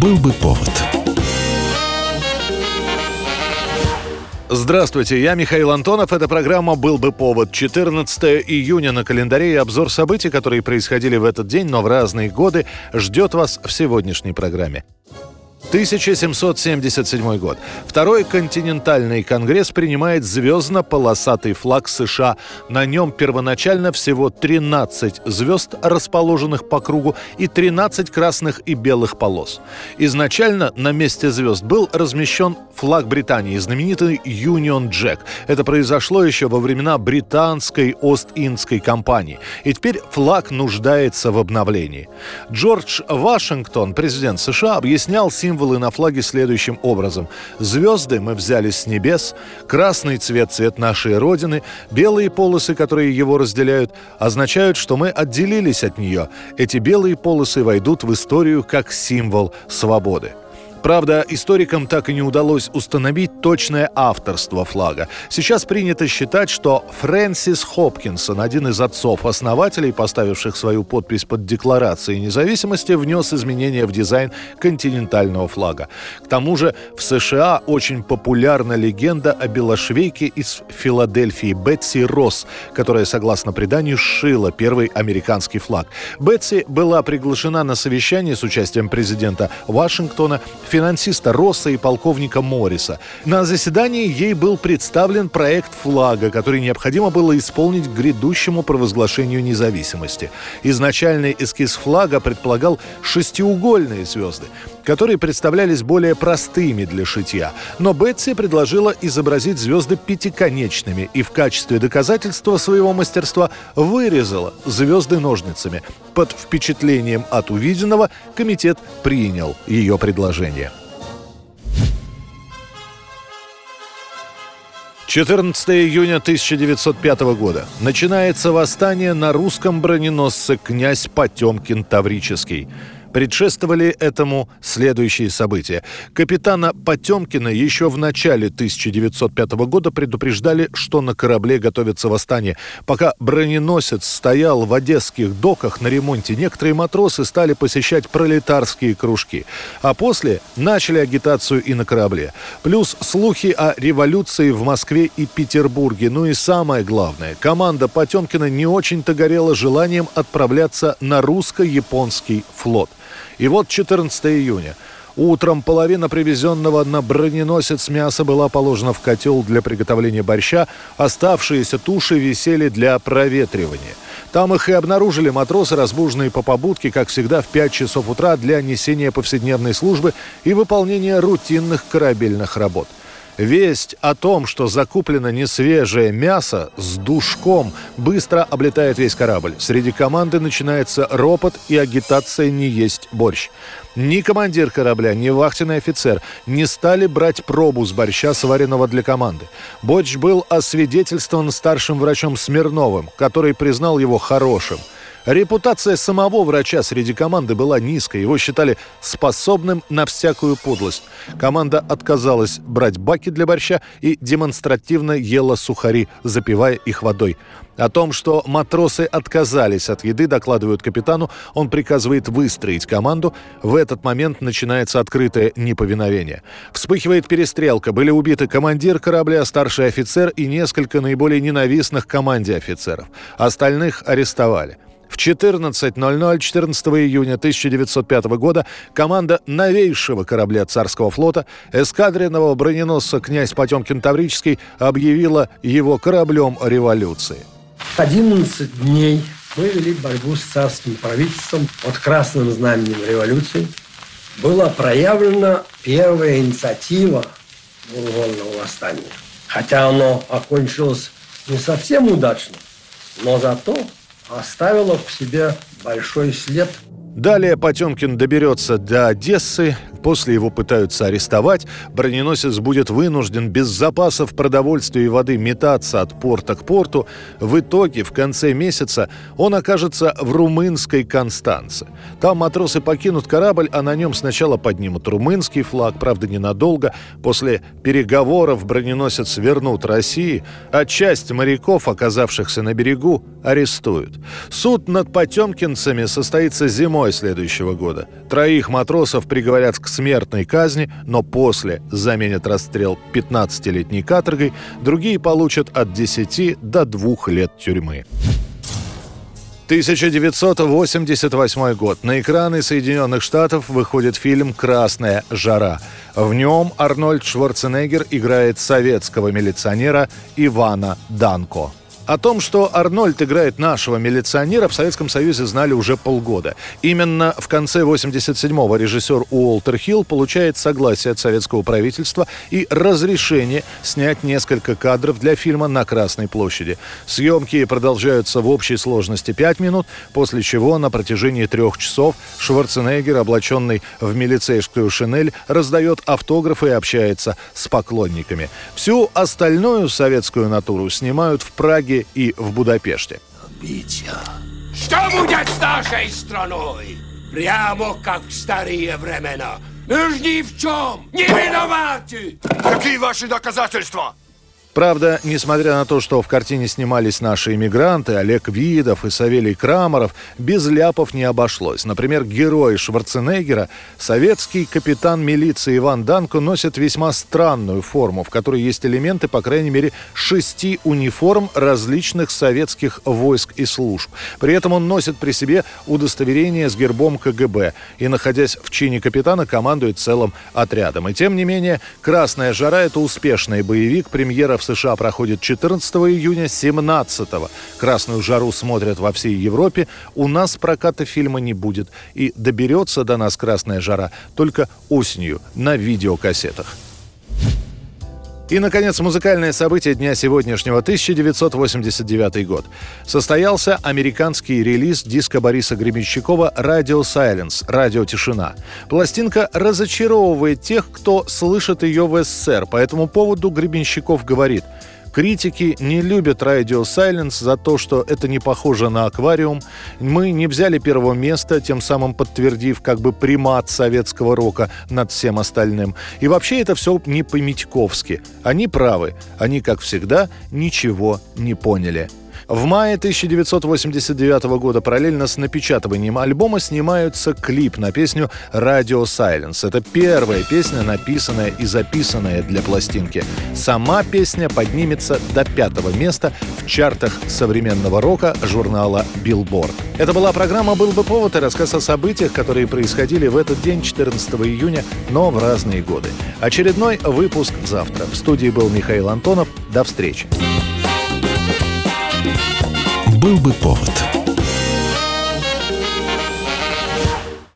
Был бы повод. Здравствуйте, я Михаил Антонов. Эта программа «Был бы повод». 14 июня на календаре и обзор событий, которые происходили в этот день, но в разные годы, ждет вас в сегодняшней программе. 1777 год. Второй континентальный конгресс принимает звездно-полосатый флаг США. На нем первоначально всего 13 звезд, расположенных по кругу, и 13 красных и белых полос. Изначально на месте звезд был размещен флаг Британии, знаменитый Union Jack. Это произошло еще во времена британской Ост-Индской компании. И теперь флаг нуждается в обновлении. Джордж Вашингтон, президент США, объяснял символ символы на флаге следующим образом. Звезды мы взяли с небес, красный цвет – цвет нашей Родины, белые полосы, которые его разделяют, означают, что мы отделились от нее. Эти белые полосы войдут в историю как символ свободы. Правда, историкам так и не удалось установить точное авторство флага. Сейчас принято считать, что Фрэнсис Хопкинсон, один из отцов-основателей, поставивших свою подпись под Декларацией независимости, внес изменения в дизайн континентального флага. К тому же в США очень популярна легенда о белошвейке из Филадельфии Бетси Росс, которая, согласно преданию, сшила первый американский флаг. Бетси была приглашена на совещание с участием президента Вашингтона финансиста Росса и полковника Морриса. На заседании ей был представлен проект флага, который необходимо было исполнить к грядущему провозглашению независимости. Изначальный эскиз флага предполагал шестиугольные звезды, которые представлялись более простыми для шитья. Но Бетси предложила изобразить звезды пятиконечными и в качестве доказательства своего мастерства вырезала звезды ножницами. Под впечатлением от увиденного комитет принял ее предложение. 14 июня 1905 года. Начинается восстание на русском броненосце «Князь Потемкин Таврический». Предшествовали этому следующие события. Капитана Потемкина еще в начале 1905 года предупреждали, что на корабле готовится восстание. Пока броненосец стоял в одесских доках на ремонте, некоторые матросы стали посещать пролетарские кружки. А после начали агитацию и на корабле. Плюс слухи о революции в Москве и Петербурге. Ну и самое главное, команда Потемкина не очень-то горела желанием отправляться на русско-японский флот. И вот 14 июня. Утром половина привезенного на броненосец мяса была положена в котел для приготовления борща, оставшиеся туши висели для проветривания. Там их и обнаружили матросы, разбуженные по побудке, как всегда, в 5 часов утра для несения повседневной службы и выполнения рутинных корабельных работ. Весть о том, что закуплено несвежее мясо с душком, быстро облетает весь корабль. Среди команды начинается ропот и агитация не есть борщ. Ни командир корабля, ни вахтенный офицер не стали брать пробу с борща, сваренного для команды. Борщ был освидетельствован старшим врачом Смирновым, который признал его хорошим – Репутация самого врача среди команды была низкой. Его считали способным на всякую подлость. Команда отказалась брать баки для борща и демонстративно ела сухари, запивая их водой. О том, что матросы отказались от еды, докладывают капитану, он приказывает выстроить команду. В этот момент начинается открытое неповиновение. Вспыхивает перестрелка. Были убиты командир корабля, старший офицер и несколько наиболее ненавистных команде офицеров. Остальных арестовали. В 14.00 14 июня 1905 года команда новейшего корабля царского флота, эскадренного броненосца «Князь Потемкин Таврический» объявила его кораблем революции. 11 дней мы вели борьбу с царским правительством под красным знаменем революции. Была проявлена первая инициатива буржуазного восстания. Хотя оно окончилось не совсем удачно, но зато оставила в себе большой след. Далее Потемкин доберется до Одессы, После его пытаются арестовать, броненосец будет вынужден без запасов продовольствия и воды метаться от порта к порту. В итоге, в конце месяца, он окажется в румынской Констанце. Там матросы покинут корабль, а на нем сначала поднимут румынский флаг, правда, ненадолго. После переговоров броненосец вернут России, а часть моряков, оказавшихся на берегу, арестуют. Суд над потемкинцами состоится зимой следующего года. Троих матросов приговорят к смертной казни, но после заменят расстрел 15-летней каторгой, другие получат от 10 до 2 лет тюрьмы. 1988 год. На экраны Соединенных Штатов выходит фильм «Красная жара». В нем Арнольд Шварценеггер играет советского милиционера Ивана Данко. О том, что Арнольд играет нашего милиционера, в Советском Союзе знали уже полгода. Именно в конце 87-го режиссер Уолтер Хилл получает согласие от советского правительства и разрешение снять несколько кадров для фильма «На Красной площади». Съемки продолжаются в общей сложности 5 минут, после чего на протяжении трех часов Шварценеггер, облаченный в милицейскую шинель, раздает автографы и общается с поклонниками. Всю остальную советскую натуру снимают в Праге и в Будапеште. Что будет с нашей страной? Прямо как в старые времена. Мы ж ни в чем не виноваты! Какие ваши доказательства? Правда, несмотря на то, что в картине снимались наши иммигранты, Олег Видов и Савелий Крамаров, без ляпов не обошлось. Например, герой Шварценеггера, советский капитан милиции Иван Данко, носит весьма странную форму, в которой есть элементы, по крайней мере, шести униформ различных советских войск и служб. При этом он носит при себе удостоверение с гербом КГБ и, находясь в чине капитана, командует целым отрядом. И тем не менее, «Красная жара» — это успешный боевик, премьера в США проходит 14 июня, 17 «Красную жару» смотрят во всей Европе. У нас проката фильма не будет. И доберется до нас «Красная жара» только осенью на видеокассетах. И, наконец, музыкальное событие дня сегодняшнего 1989 год. Состоялся американский релиз диска Бориса Гребенщикова «Radio Silence» — «Радио тишина». Пластинка разочаровывает тех, кто слышит ее в СССР. По этому поводу Гребенщиков говорит — Критики не любят Radio Silence за то, что это не похоже на аквариум. Мы не взяли первого места, тем самым подтвердив как бы примат советского рока над всем остальным. И вообще это все не по-митьковски. Они правы. Они, как всегда, ничего не поняли. В мае 1989 года параллельно с напечатыванием альбома снимаются клип на песню «Radio Silence». Это первая песня, написанная и записанная для пластинки. Сама песня поднимется до пятого места в чартах современного рока журнала Billboard. Это была программа «Был бы повод» и рассказ о событиях, которые происходили в этот день, 14 июня, но в разные годы. Очередной выпуск завтра. В студии был Михаил Антонов. До встречи. «Был бы повод»